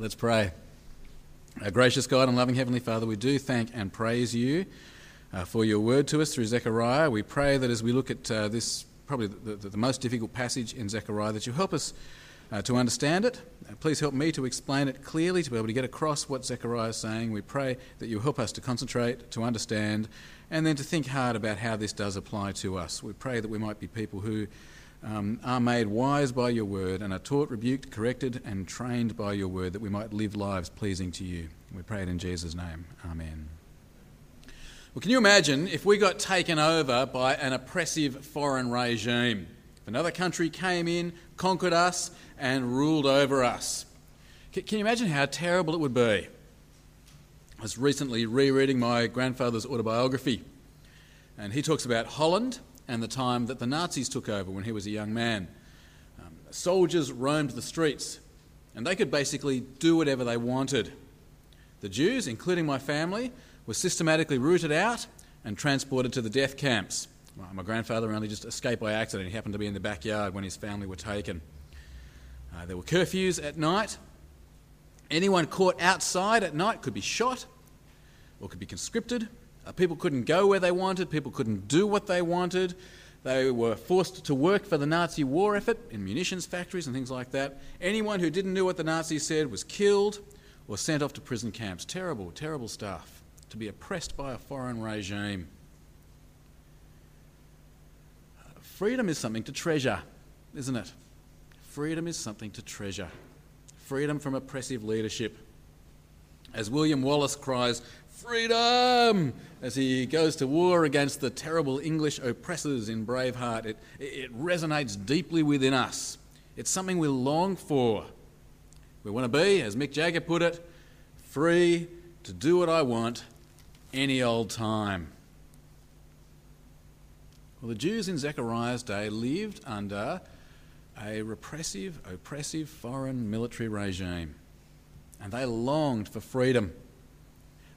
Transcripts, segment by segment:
Let's pray. Our gracious God and loving Heavenly Father, we do thank and praise you uh, for your word to us through Zechariah. We pray that as we look at uh, this, probably the, the, the, most difficult passage in Zechariah, that you help us uh, to understand it. Uh, please help me to explain it clearly, to be able to get across what Zechariah is saying. We pray that you help us to concentrate, to understand, and then to think hard about how this does apply to us. We pray that we might be people who um, are made wise by your word and are taught, rebuked, corrected, and trained by your word that we might live lives pleasing to you. We pray it in Jesus' name. Amen. Well, can you imagine if we got taken over by an oppressive foreign regime? If another country came in, conquered us, and ruled over us. Can you imagine how terrible it would be? I was recently rereading my grandfather's autobiography, and he talks about Holland and the time that the Nazis took over when he was a young man. Um, soldiers roamed the streets, and they could basically do whatever they wanted. The Jews, including my family, were systematically rooted out and transported to the death camps. Well, my grandfather only just escaped by accident. He happened to be in the backyard when his family were taken. Uh, there were curfews at night. Anyone caught outside at night could be shot or could be conscripted uh, people couldn't go where they wanted, people couldn't do what they wanted. They were forced to work for the Nazi war effort in munitions factories and things like that. Anyone who didn't know what the Nazis said was killed or sent off to prison camps. Terrible, terrible stuff. To be oppressed by a foreign regime. Freedom is something to treasure, isn't it? Freedom is something to treasure. Freedom from oppressive leadership. As William Wallace cries, freedom as he goes to war against the terrible English oppressors in Braveheart. It, it resonates deeply within us. It's something we long for. We want to be, as Mick Jagger put it, free to do what I want any old time. Well, the Jews in Zechariah's day lived under a repressive, oppressive foreign military regime, and they longed for freedom.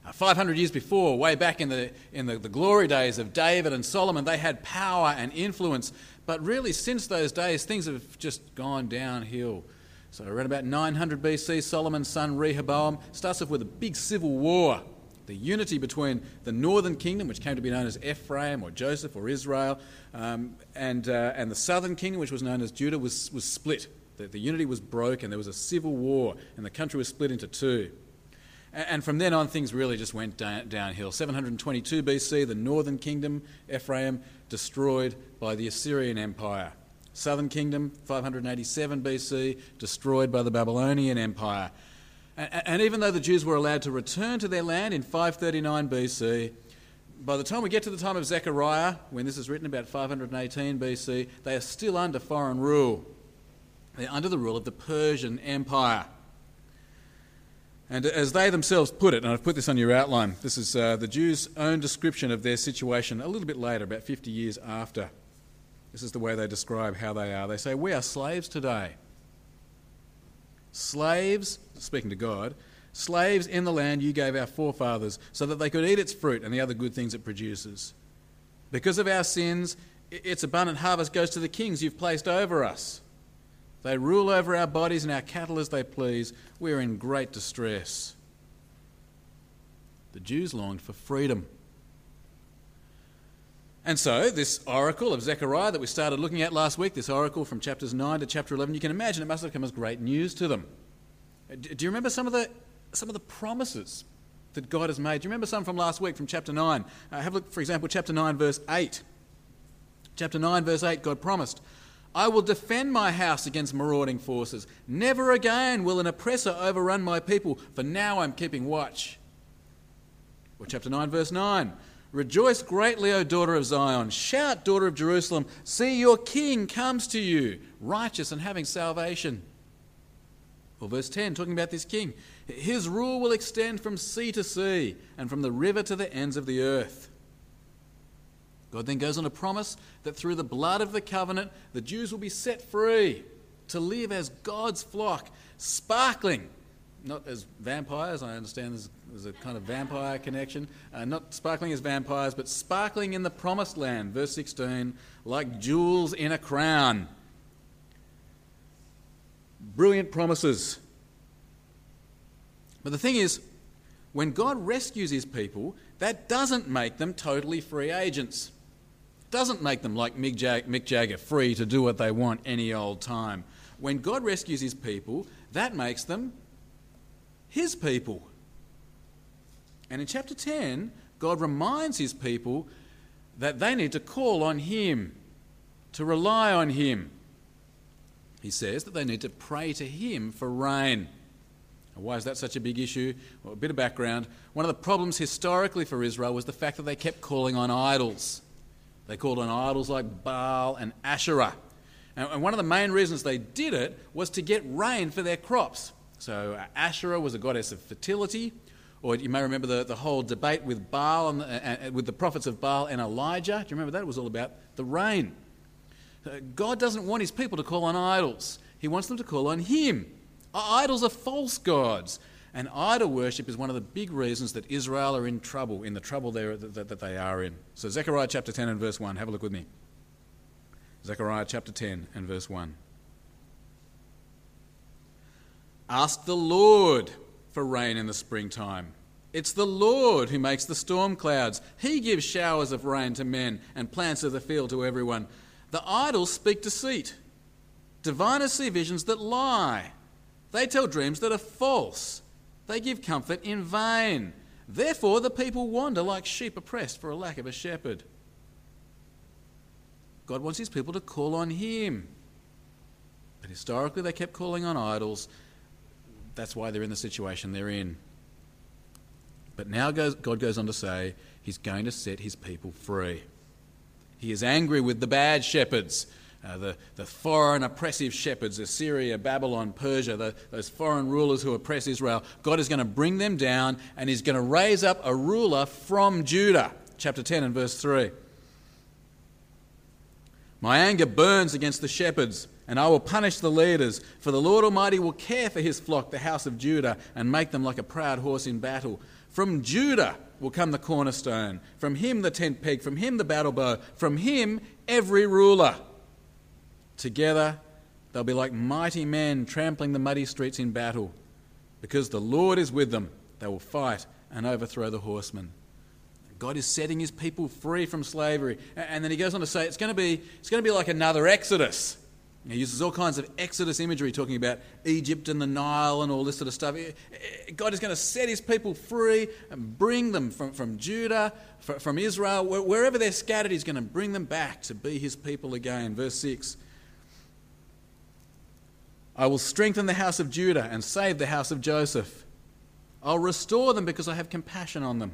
Uh, 500 years before, way back in, the, in the, the glory days of David and Solomon, they had power and influence. But really, since those days, things have just gone downhill. So, around about 900 BC, Solomon's son Rehoboam starts off with a big civil war. The unity between the northern kingdom, which came to be known as Ephraim or Joseph or Israel, um, and, uh, and the southern kingdom, which was known as Judah, was, was split. The, the unity was broken. There was a civil war, and the country was split into two. And from then on, things really just went downhill. 722 BC, the northern kingdom, Ephraim, destroyed by the Assyrian Empire. Southern kingdom, 587 BC, destroyed by the Babylonian Empire. And even though the Jews were allowed to return to their land in 539 BC, by the time we get to the time of Zechariah, when this is written about 518 BC, they are still under foreign rule. They're under the rule of the Persian Empire. And as they themselves put it, and I've put this on your outline, this is uh, the Jews' own description of their situation a little bit later, about 50 years after. This is the way they describe how they are. They say, We are slaves today. Slaves, speaking to God, slaves in the land you gave our forefathers so that they could eat its fruit and the other good things it produces. Because of our sins, its abundant harvest goes to the kings you've placed over us. They rule over our bodies and our cattle as they please. We are in great distress. The Jews longed for freedom. And so, this oracle of Zechariah that we started looking at last week, this oracle from chapters 9 to chapter 11, you can imagine it must have come as great news to them. Do you remember some of the, some of the promises that God has made? Do you remember some from last week from chapter 9? Uh, have a look, for example, chapter 9, verse 8. Chapter 9, verse 8, God promised, I will defend my house against marauding forces. Never again will an oppressor overrun my people, for now I'm keeping watch. Or chapter 9, verse 9. Rejoice greatly, O daughter of Zion. Shout, daughter of Jerusalem. See, your king comes to you, righteous and having salvation. Or verse 10, talking about this king. His rule will extend from sea to sea and from the river to the ends of the earth. God then goes on to promise that through the blood of the covenant, the Jews will be set free to live as God's flock, sparkling, not as vampires. I understand there's, there's a kind of vampire connection. Uh, not sparkling as vampires, but sparkling in the promised land. Verse 16, like jewels in a crown. Brilliant promises. But the thing is, when God rescues his people, that doesn't make them totally free agents. Doesn't make them like Mick, Jag- Mick Jagger, free to do what they want any old time. When God rescues his people, that makes them his people. And in chapter 10, God reminds his people that they need to call on him, to rely on him. He says that they need to pray to him for rain. Why is that such a big issue? Well, a bit of background. One of the problems historically for Israel was the fact that they kept calling on idols. They called on idols like Baal and Asherah. And one of the main reasons they did it was to get rain for their crops. So uh, Asherah was a goddess of fertility, or you may remember the, the whole debate with Baal and, uh, uh, with the prophets of Baal and Elijah. Do you remember that? It was all about the rain. God doesn't want his people to call on idols. He wants them to call on him. Idols are false gods. And idol worship is one of the big reasons that Israel are in trouble, in the trouble that, that they are in. So, Zechariah chapter 10 and verse 1, have a look with me. Zechariah chapter 10 and verse 1. Ask the Lord for rain in the springtime. It's the Lord who makes the storm clouds. He gives showers of rain to men and plants of the field to everyone. The idols speak deceit. Diviners see visions that lie. They tell dreams that are false. They give comfort in vain. Therefore, the people wander like sheep oppressed for a lack of a shepherd. God wants his people to call on him. But historically, they kept calling on idols. That's why they're in the situation they're in. But now God goes on to say he's going to set his people free. He is angry with the bad shepherds uh, the, the foreign oppressive shepherds, Assyria, Babylon, Persia, the, those foreign rulers who oppress Israel, God is going to bring them down and He's going to raise up a ruler from Judah. Chapter 10 and verse 3. My anger burns against the shepherds, and I will punish the leaders, for the Lord Almighty will care for his flock, the house of Judah, and make them like a proud horse in battle. From Judah will come the cornerstone, from him the tent peg, from him the battle bow, from him every ruler. Together, they'll be like mighty men trampling the muddy streets in battle. Because the Lord is with them, they will fight and overthrow the horsemen. God is setting his people free from slavery. And then he goes on to say it's going to be, it's going to be like another Exodus. He uses all kinds of Exodus imagery, talking about Egypt and the Nile and all this sort of stuff. God is going to set his people free and bring them from, from Judah, from Israel, wherever they're scattered, he's going to bring them back to be his people again. Verse 6 I will strengthen the house of Judah and save the house of Joseph. I'll restore them because I have compassion on them.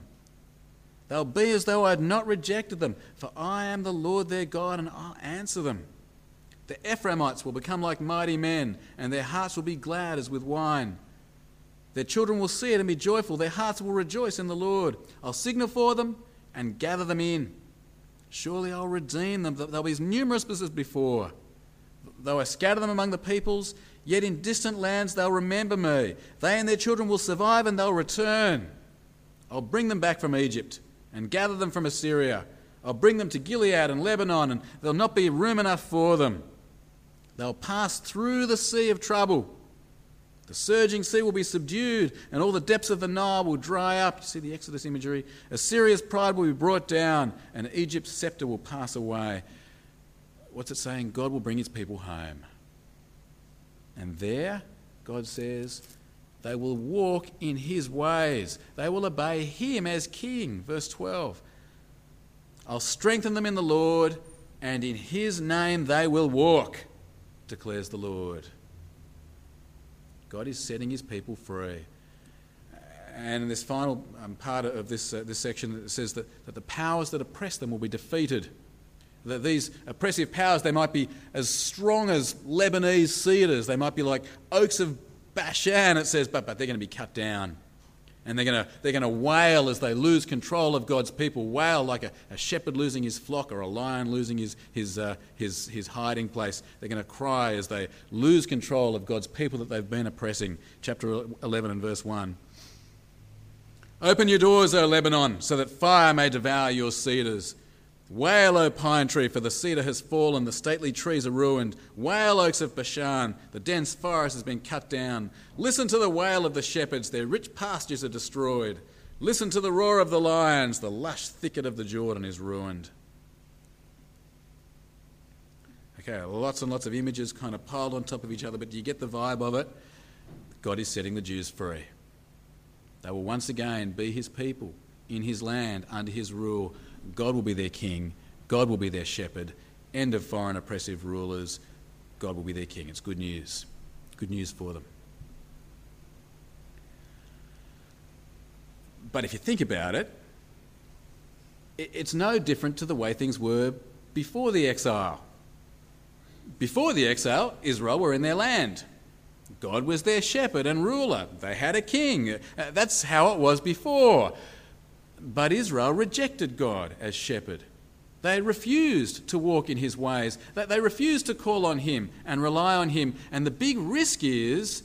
They'll be as though I had not rejected them, for I am the Lord their God and I'll answer them. The Ephraimites will become like mighty men, and their hearts will be glad as with wine. Their children will see it and be joyful. Their hearts will rejoice in the Lord. I'll signal for them and gather them in. Surely I'll redeem them. They'll be as numerous as before. Though I scatter them among the peoples, yet in distant lands they'll remember me. They and their children will survive and they'll return. I'll bring them back from Egypt and gather them from Assyria. I'll bring them to Gilead and Lebanon, and there'll not be room enough for them. They'll pass through the sea of trouble. The surging sea will be subdued, and all the depths of the Nile will dry up. You see the Exodus imagery? Assyria's pride will be brought down, and Egypt's scepter will pass away what's it saying? God will bring his people home. And there, God says, they will walk in his ways. They will obey him as king. Verse 12. I'll strengthen them in the Lord, and in his name they will walk, declares the Lord. God is setting his people free. And in this final um, part of this, uh, this section, it says that, that the powers that oppress them will be defeated. That these oppressive powers, they might be as strong as Lebanese cedars. They might be like oaks of Bashan, it says, but, but they're going to be cut down. And they're going to, they're going to wail as they lose control of God's people. Wail like a, a shepherd losing his flock or a lion losing his, his, uh, his, his hiding place. They're going to cry as they lose control of God's people that they've been oppressing. Chapter 11 and verse 1. Open your doors, O Lebanon, so that fire may devour your cedars. Wail, O pine tree, for the cedar has fallen, the stately trees are ruined. Wail, oaks of Bashan, the dense forest has been cut down. Listen to the wail of the shepherds, their rich pastures are destroyed. Listen to the roar of the lions, the lush thicket of the Jordan is ruined. Okay, lots and lots of images kind of piled on top of each other, but do you get the vibe of it? God is setting the Jews free. They will once again be his people in his land under his rule. God will be their king, God will be their shepherd. End of foreign oppressive rulers. God will be their king. It's good news. Good news for them. But if you think about it, it's no different to the way things were before the exile. Before the exile, Israel were in their land. God was their shepherd and ruler. They had a king. Uh, that's how it was before. But Israel rejected God as shepherd. They refused to walk in his ways. They refused to call on him and rely on him. And the big risk is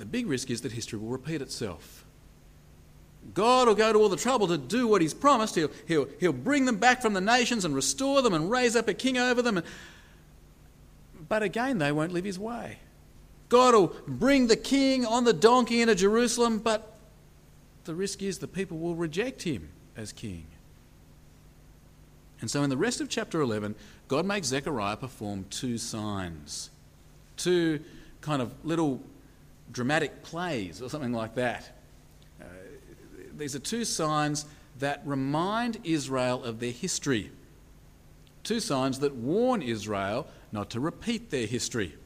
the big risk is that history will repeat itself. God will go to all the trouble to do what he's promised. He'll, he'll, he'll bring them back from the nations and restore them and raise up a king over them. But again, they won't live his way. God will bring the king on the donkey into Jerusalem, but the risk is the people will reject him as king. And so in the rest of chapter 11, God makes Zechariah perform two signs, two kind of little dramatic plays or something like that. Uh, these are two signs that remind Israel of their history, two signs that warn Israel not to repeat their history.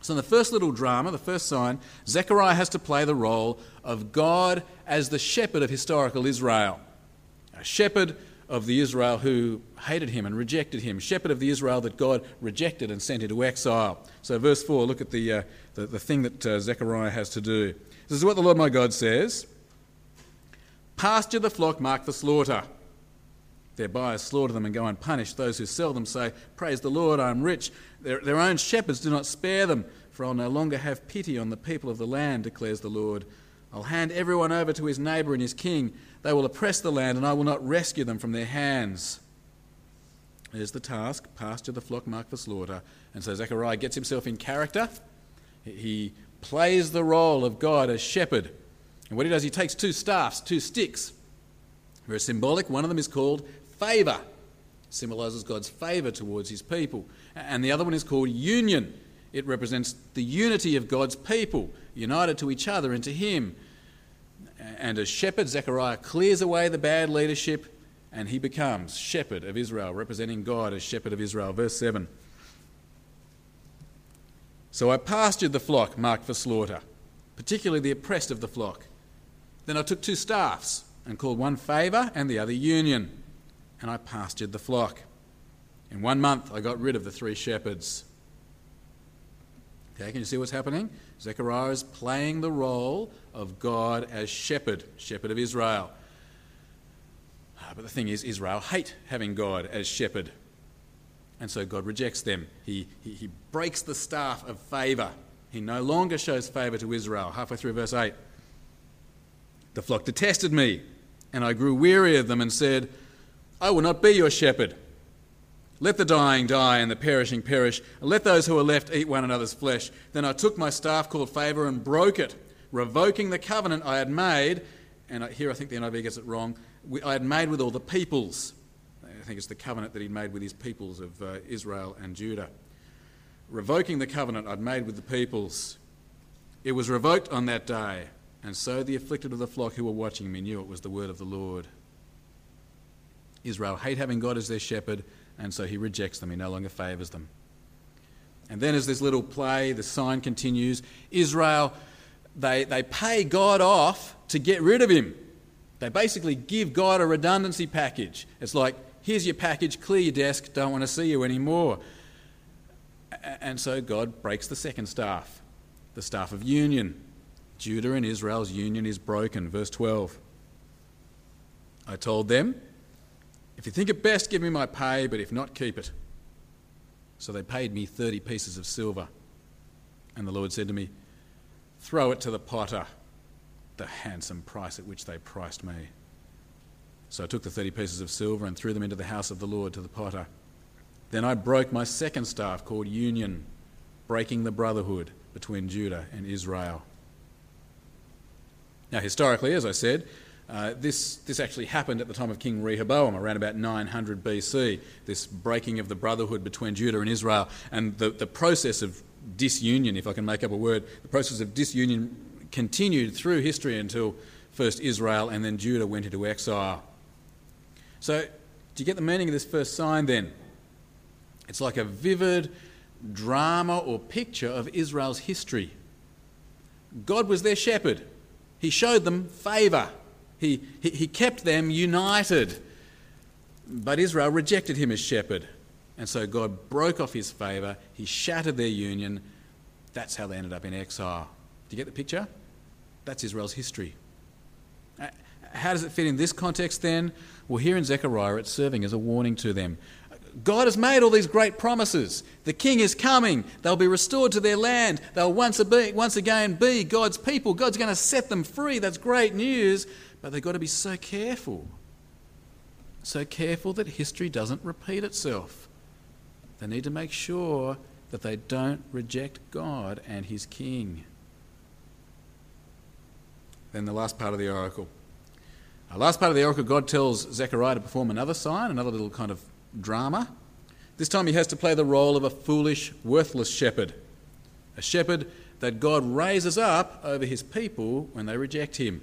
So, in the first little drama, the first sign, Zechariah has to play the role of God as the shepherd of historical Israel. A shepherd of the Israel who hated him and rejected him, shepherd of the Israel that God rejected and sent into exile. So, verse 4, look at the, uh, the, the, thing that uh, Zechariah has to do. This is what the Lord my God says Pasture the flock mark the slaughter. Their buyers slaughter them and go and punish those who sell them, say, Praise the Lord, I am rich. Their, their own shepherds do not spare them, for I'll no longer have pity on the people of the land, declares the Lord. I'll hand everyone over to his neighbour and his king. They will oppress the land, and I will not rescue them from their hands. There's the task pasture the flock marked for slaughter. And so Zechariah gets himself in character. He plays the role of God as shepherd. And what he does, he takes two staffs, two sticks. Very symbolic. One of them is called favour, symbolises God's favour towards his people. And the other one is called union. It represents the unity of God's people, united to each other and to him. And as shepherd, Zechariah clears away the bad leadership and he becomes shepherd of Israel, representing God as shepherd of Israel. Verse 7. So I pastured the flock marked for slaughter, particularly the oppressed of the flock. Then I took two staffs and called one favour and the other union and I pastured the flock. In one month, I got rid of the three shepherds. Okay, can you see what's happening? Zechariah is playing the role of God as shepherd, shepherd of Israel. Ah, but the thing is, Israel hate having God as shepherd. And so God rejects them. He, he, he breaks the staff of favour. He no longer shows favour to Israel. Halfway through verse 8. The flock detested me, and I grew weary of them and said, I will not be your shepherd. Let the dying die and the perishing perish, and let those who are left eat one another's flesh. Then I took my staff called favour and broke it, revoking the covenant I had made. And here I think the NIV gets it wrong. I had made with all the peoples. I think it's the covenant that he'd made with his peoples of uh, Israel and Judah. Revoking the covenant I'd made with the peoples. It was revoked on that day, and so the afflicted of the flock who were watching me knew it was the word of the Lord. Israel hate having God as their shepherd, and so he rejects them. He no longer favours them. And then, as this little play, the sign continues Israel, they, they pay God off to get rid of him. They basically give God a redundancy package. It's like, here's your package, clear your desk, don't want to see you anymore. And so God breaks the second staff, the staff of union. Judah and Israel's union is broken. Verse 12. I told them, if you think it best, give me my pay, but if not, keep it. So they paid me 30 pieces of silver. And the Lord said to me, Throw it to the potter, the handsome price at which they priced me. So I took the 30 pieces of silver and threw them into the house of the Lord to the potter. Then I broke my second staff called Union, breaking the brotherhood between Judah and Israel. Now, historically, as I said, uh, this, this actually happened at the time of King Rehoboam, around about 900 BC, this breaking of the brotherhood between Judah and Israel. And the, the process of disunion, if I can make up a word, the process of disunion continued through history until first Israel and then Judah went into exile. So, do you get the meaning of this first sign then? It's like a vivid drama or picture of Israel's history. God was their shepherd, He showed them favour, he, he, kept them united. But Israel rejected Him as shepherd. And so God broke off His favour, He shattered their union. That's how they ended up in exile. Do you get the picture? That's Israel's history. Uh, how does it fit in this context then? Well, here in Zechariah, it's serving as a warning to them. God has made all these great promises. The king is coming. They'll be restored to their land. They'll once, be, once again be God's people. God's going to set them free. That's great news. But they've got to be so careful. So careful that history doesn't repeat itself. They need to make sure that they don't reject God and his king. Then the last part of the oracle. The last part of the oracle, God tells Zechariah to perform another sign, another little kind of drama. This time he has to play the role of a foolish, worthless shepherd. A shepherd that God raises up over his people when they reject him.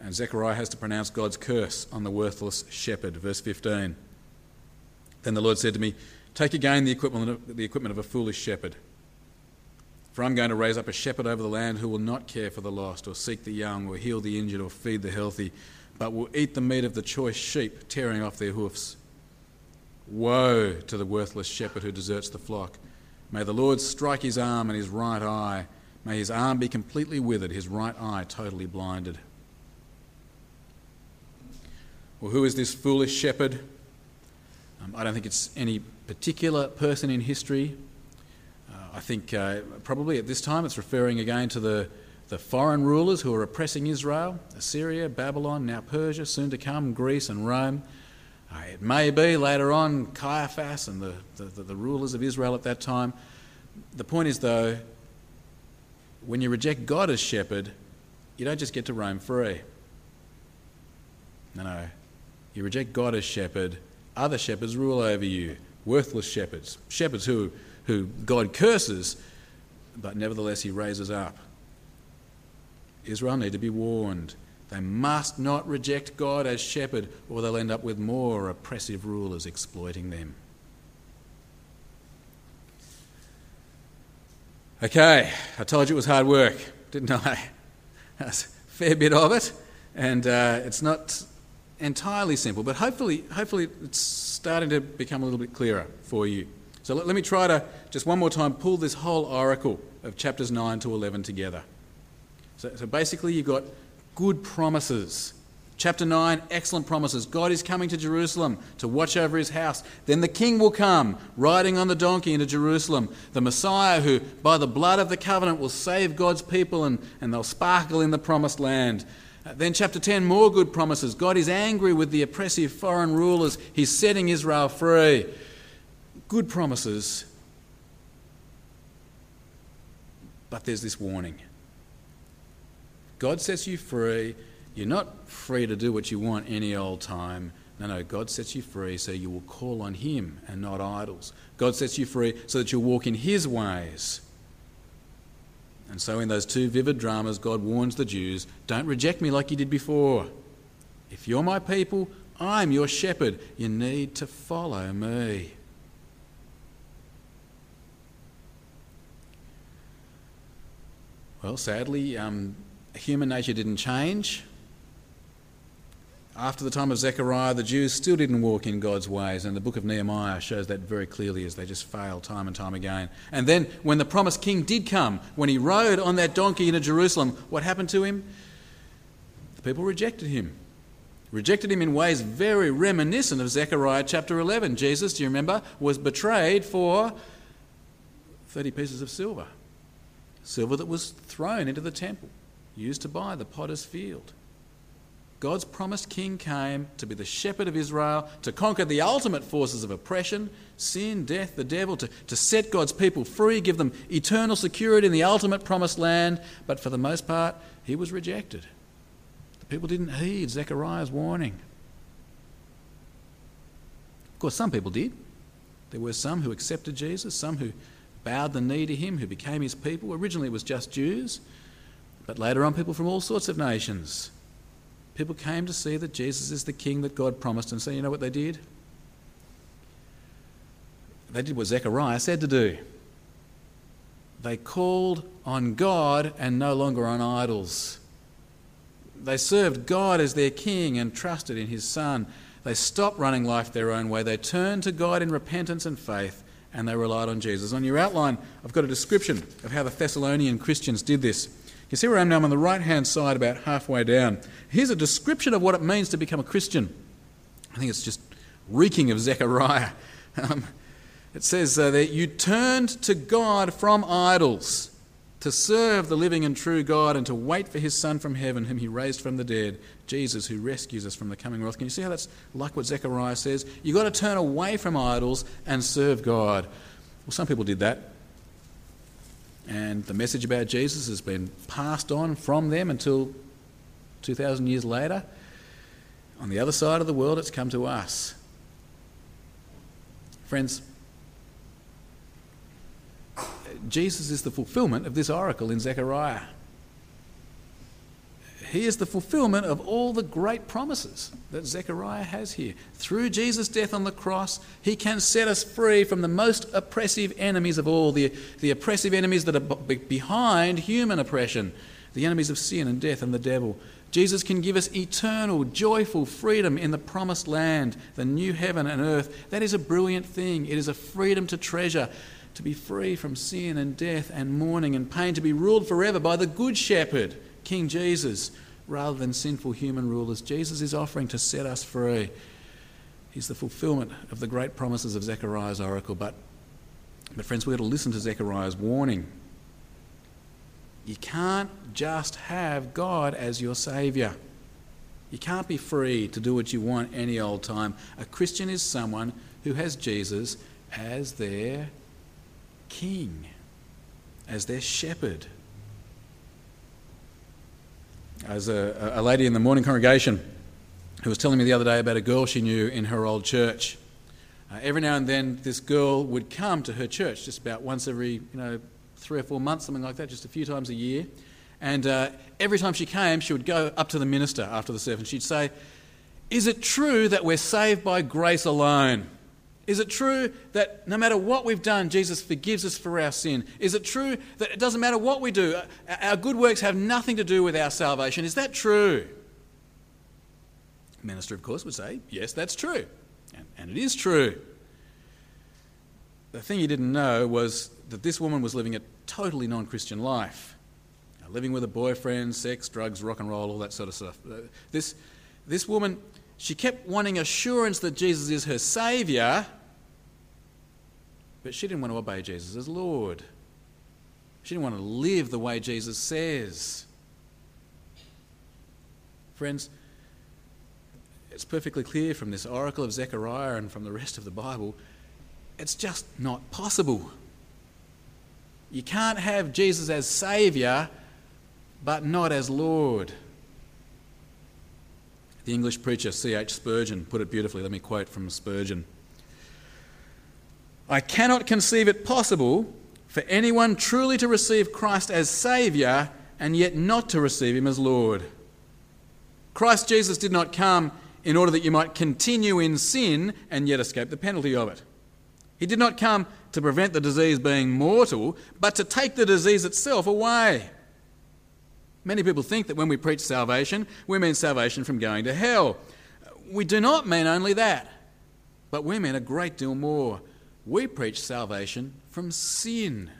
And Zechariah has to pronounce God's curse on the worthless shepherd. Verse 15. Then the Lord said to me, Take again the equipment of, the equipment of a foolish shepherd. For I'm going to raise up a shepherd over the land who will not care for the lost, or seek the young, or heal the injured, or feed the healthy but will eat the meat of the choice sheep, tearing off their hoofs. Woe to the worthless shepherd who deserts the flock. May the Lord strike his arm and his right eye. May his arm be completely withered, his right eye totally blinded. Well, who is this foolish shepherd? Um, I don't think it's any particular person in history. Uh, I think uh, probably at this time it's referring again to the the foreign rulers who are oppressing Israel Assyria, Babylon, now Persia, soon to come, Greece and Rome. Uh, it may be later on Caiaphas and the, the, the rulers of Israel at that time. The point is, though, when you reject God as shepherd, you don't just get to roam free. No, no. You reject God as shepherd, other shepherds rule over you, worthless shepherds, shepherds who, who God curses, but nevertheless he raises up. Israel need to be warned. They must not reject God as shepherd, or they'll end up with more oppressive rulers exploiting them. Okay, I told you it was hard work, didn't I? That's a fair bit of it, and uh, it's not entirely simple, but hopefully, hopefully it's starting to become a little bit clearer for you. So let, let me try to just one more time pull this whole oracle of chapters 9 to 11 together. So, so basically, you've got good promises. Chapter 9, excellent promises. God is coming to Jerusalem to watch over his house. Then the king will come, riding on the donkey into Jerusalem. The Messiah, who by the blood of the covenant will save God's people and, and they'll sparkle in the promised land. Uh, then, chapter 10, more good promises. God is angry with the oppressive foreign rulers, he's setting Israel free. Good promises. But there's this warning. God sets you free. You're not free to do what you want any old time. No, no, God sets you free so you will call on Him and not idols. God sets you free so that you'll walk in His ways. And so, in those two vivid dramas, God warns the Jews don't reject me like you did before. If you're my people, I'm your shepherd. You need to follow me. Well, sadly, um, human nature didn't change. After the time of Zechariah, the Jews still didn't walk in God's ways, and the book of Nehemiah shows that very clearly as they just failed time and time again. And then, when the promised king did come, when he rode on that donkey into Jerusalem, what happened to him? The people rejected him. Rejected him in ways very reminiscent of Zechariah chapter 11. Jesus, do you remember, was betrayed for 30 pieces of silver. Silver that was thrown into the temple used to buy the potter's field. God's promised king came to be the shepherd of Israel, to conquer the ultimate forces of oppression, sin, death, the devil, to, to set God's people free, give them eternal security in the ultimate promised land. But for the most part, he was rejected. The people didn't heed Zechariah's warning. Of course, some people did. There were some who accepted Jesus, some who bowed the knee to him, who became his people. Originally, it was just Jews, but later on, people from all sorts of nations People came to see that Jesus is the king that God promised, and so you know what they did? They did what Zechariah said to do. They called on God and no longer on idols. They served God as their king and trusted in his Son. They stopped running life their own way. They turned to God in repentance and faith, and they relied on Jesus. On your outline, I've got a description of how the Thessalonian Christians did this. You see where I am now? I'm on the right hand side, about halfway down. Here's a description of what it means to become a Christian. I think it's just reeking of Zechariah. Um, it says uh, that you turned to God from idols to serve the living and true God and to wait for his Son from heaven, whom he raised from the dead, Jesus, who rescues us from the coming wrath. Can you see how that's like what Zechariah says? You've got to turn away from idols and serve God. Well, some people did that. And the message about Jesus has been passed on from them until 2,000 years later. On the other side of the world, it's come to us. Friends, Jesus is the fulfillment of this oracle in Zechariah. He is the fulfillment of all the great promises that Zechariah has here. Through Jesus' death on the cross, he can set us free from the most oppressive enemies of all, the, the oppressive enemies that are behind human oppression, the enemies of sin and death and the devil. Jesus can give us eternal, joyful freedom in the promised land, the new heaven and earth. That is a brilliant thing. It is a freedom to treasure, to be free from sin and death and mourning and pain, to be ruled forever by the Good Shepherd King Jesus rather than sinful human rulers. Jesus is offering to set us free. He's the fulfillment of the great promises of Zechariah's oracle. But, but friends, we've got to listen to Zechariah's warning. You can't just have God as your Saviour. You can't be free to do what you want any old time. A Christian is someone who has Jesus as their king, as their shepherd. As a, a lady in the morning congregation who was telling me the other day about a girl she knew in her old church. Uh, every now and then, this girl would come to her church just about once every, you know, three or four months, something like that, just a few times a year. And uh, every time she came, she would go up to the minister after the service. And she'd say, Is it true that we're saved by grace alone? Is it true that no matter what we've done, Jesus forgives us for our sin? Is it true that it doesn't matter what we do, our good works have nothing to do with our salvation? Is that true? The minister, of course, would say, Yes, that's true. And, and it is true. The thing he didn't know was that this woman was living a totally non Christian life. living with a boyfriend, sex, drugs, rock and roll, all that sort of stuff. Uh, this, this woman, she kept wanting assurance that Jesus is her Saviour but she didn't want to obey Jesus as Lord. She didn't want to live the way Jesus says. Friends, it's perfectly clear from this oracle of Zechariah and from the rest of the Bible, it's just not possible. You can't have Jesus as Saviour, but not as Lord. The English preacher C.H. Spurgeon put it beautifully. Let me quote from Spurgeon. I cannot conceive it possible for anyone truly to receive Christ as Saviour and yet not to receive Him as Lord. Christ Jesus did not come in order that you might continue in sin and yet escape the penalty of it. He did not come to prevent the disease being mortal, but to take the disease itself away. Many people think that when we preach salvation, we mean salvation from going to hell. We do not mean only that, but we mean a great deal more. We preach salvation from sin.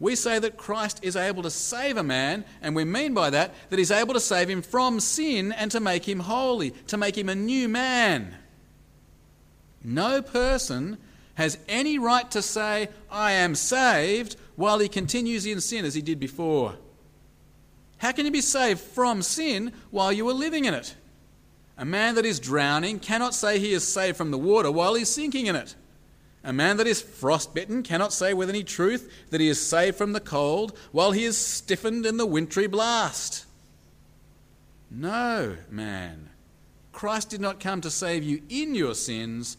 We say that Christ is able to save a man, and we mean by that that he's able to save him from sin and to make him holy, to make him a new man. No person has any right to say, I am saved, while he continues in sin as he did before. How can you be saved from sin while you are living in it? A man that is drowning cannot say he is saved from the water while he's sinking in it. A man that is frostbitten cannot say with any truth that he is saved from the cold while he is stiffened in the wintry blast. No, man. Christ did not come to save you in your sins,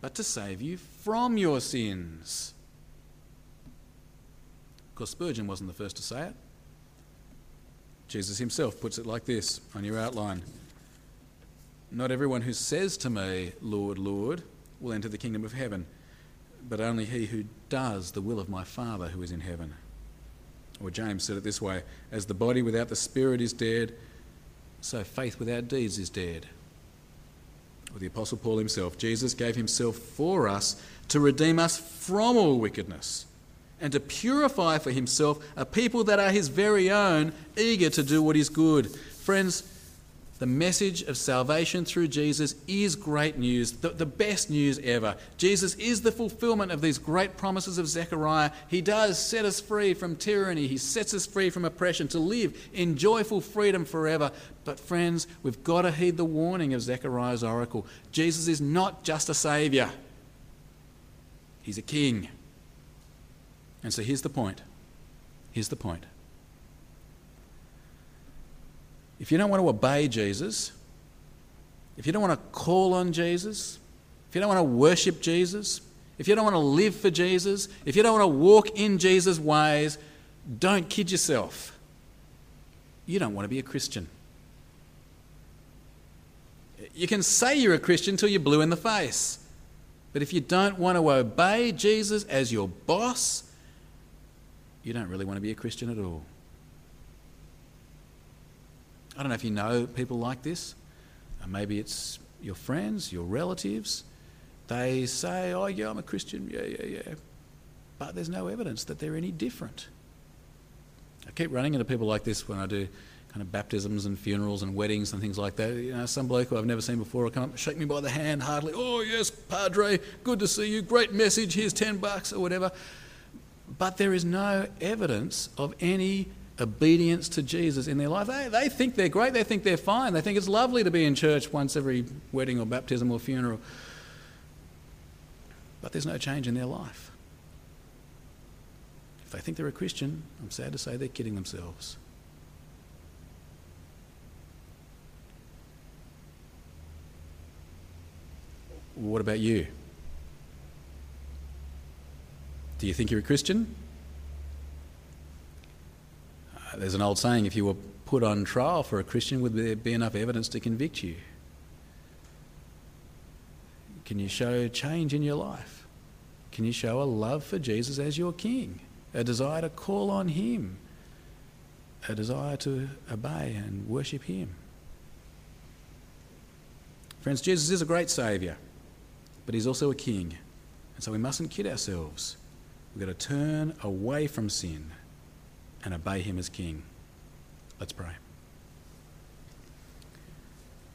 but to save you from your sins. Of course, Spurgeon wasn't the first to say it. Jesus himself puts it like this on your outline Not everyone who says to me, Lord, Lord, will enter the kingdom of heaven, but only he who does the will of my Father who is in heaven. Or James said it this way As the body without the spirit is dead, so faith without deeds is dead. Or the Apostle Paul himself Jesus gave himself for us to redeem us from all wickedness and to purify for himself a people that are his very own, eager to do what is good. Friends, the message of salvation through Jesus is great news, the, the, best news ever. Jesus is the fulfillment of these great promises of Zechariah. He does set us free from tyranny, He sets us free from oppression to live in joyful freedom forever. But, friends, we've got to heed the warning of Zechariah's oracle. Jesus is not just a saviour, He's a king. And so here's the point. Here's the point. If you don't want to obey Jesus, if you don't want to call on Jesus, if you don't want to worship Jesus, if you don't want to live for Jesus, if you don't want to walk in Jesus' ways, don't kid yourself. You don't want to be a Christian. You can say you're a Christian till you're blue in the face. But if you don't want to obey Jesus as your boss, you don't really want to be a Christian at all. I don't know if you know people like this. Uh, maybe it's your friends, your relatives. They say, Oh, yeah, I'm a Christian. Yeah, yeah, yeah. But there's no evidence that they're any different. I keep running into people like this when I do kind of baptisms and funerals and weddings and things like that. You know, some bloke who I've never seen before will come up, shake me by the hand heartily. Oh, yes, Padre, good to see you. Great message. Here's 10 bucks or whatever but there is no evidence of any obedience to Jesus in their life. They, they think they're great, they think they're fine, they think it's lovely to be in church once every wedding or baptism or funeral. But there's no change in their life. If they think they're a Christian, I'm sad to say they're kidding themselves. What about you? Do you think you're a Christian? There's an old saying if you were put on trial for a Christian, would there be enough evidence to convict you? Can you show change in your life? Can you show a love for Jesus as your King? A desire to call on Him? A desire to obey and worship Him? Friends, Jesus is a great Saviour, but He's also a King. And so we mustn't kid ourselves. We've got to turn away from sin and obey Him as King. Let's pray.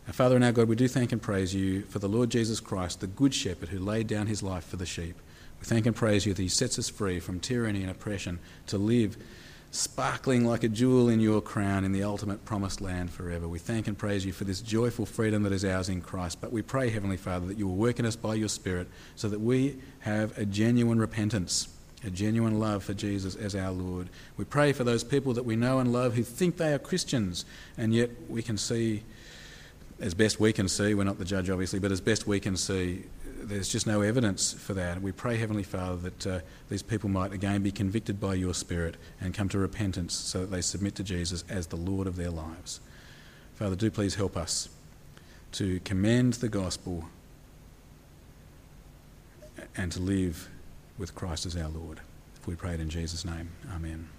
Our Father and our God, we do thank and praise you for the Lord Jesus Christ, the Good Shepherd who laid down his life for the sheep. We thank and praise you that he sets us free from tyranny and oppression to live sparkling like a jewel in your crown in the ultimate promised land forever. We thank and praise you for this joyful freedom that is ours in Christ. But we pray, Heavenly Father, that you will work in us by your Spirit so that we have a genuine repentance a genuine love for Jesus as our Lord. We pray for those people that we know and love who think they are Christians, and yet we can see, as best we can see, we're not the judge obviously, but as best we can see, there's just no evidence for that. We pray, Heavenly Father, that uh, these people might again be convicted by your Spirit and come to repentance so that they submit to Jesus as the Lord of their lives. Father, do please help us to commend the gospel and to live with Christ as our Lord. If we pray it in Jesus' name, amen.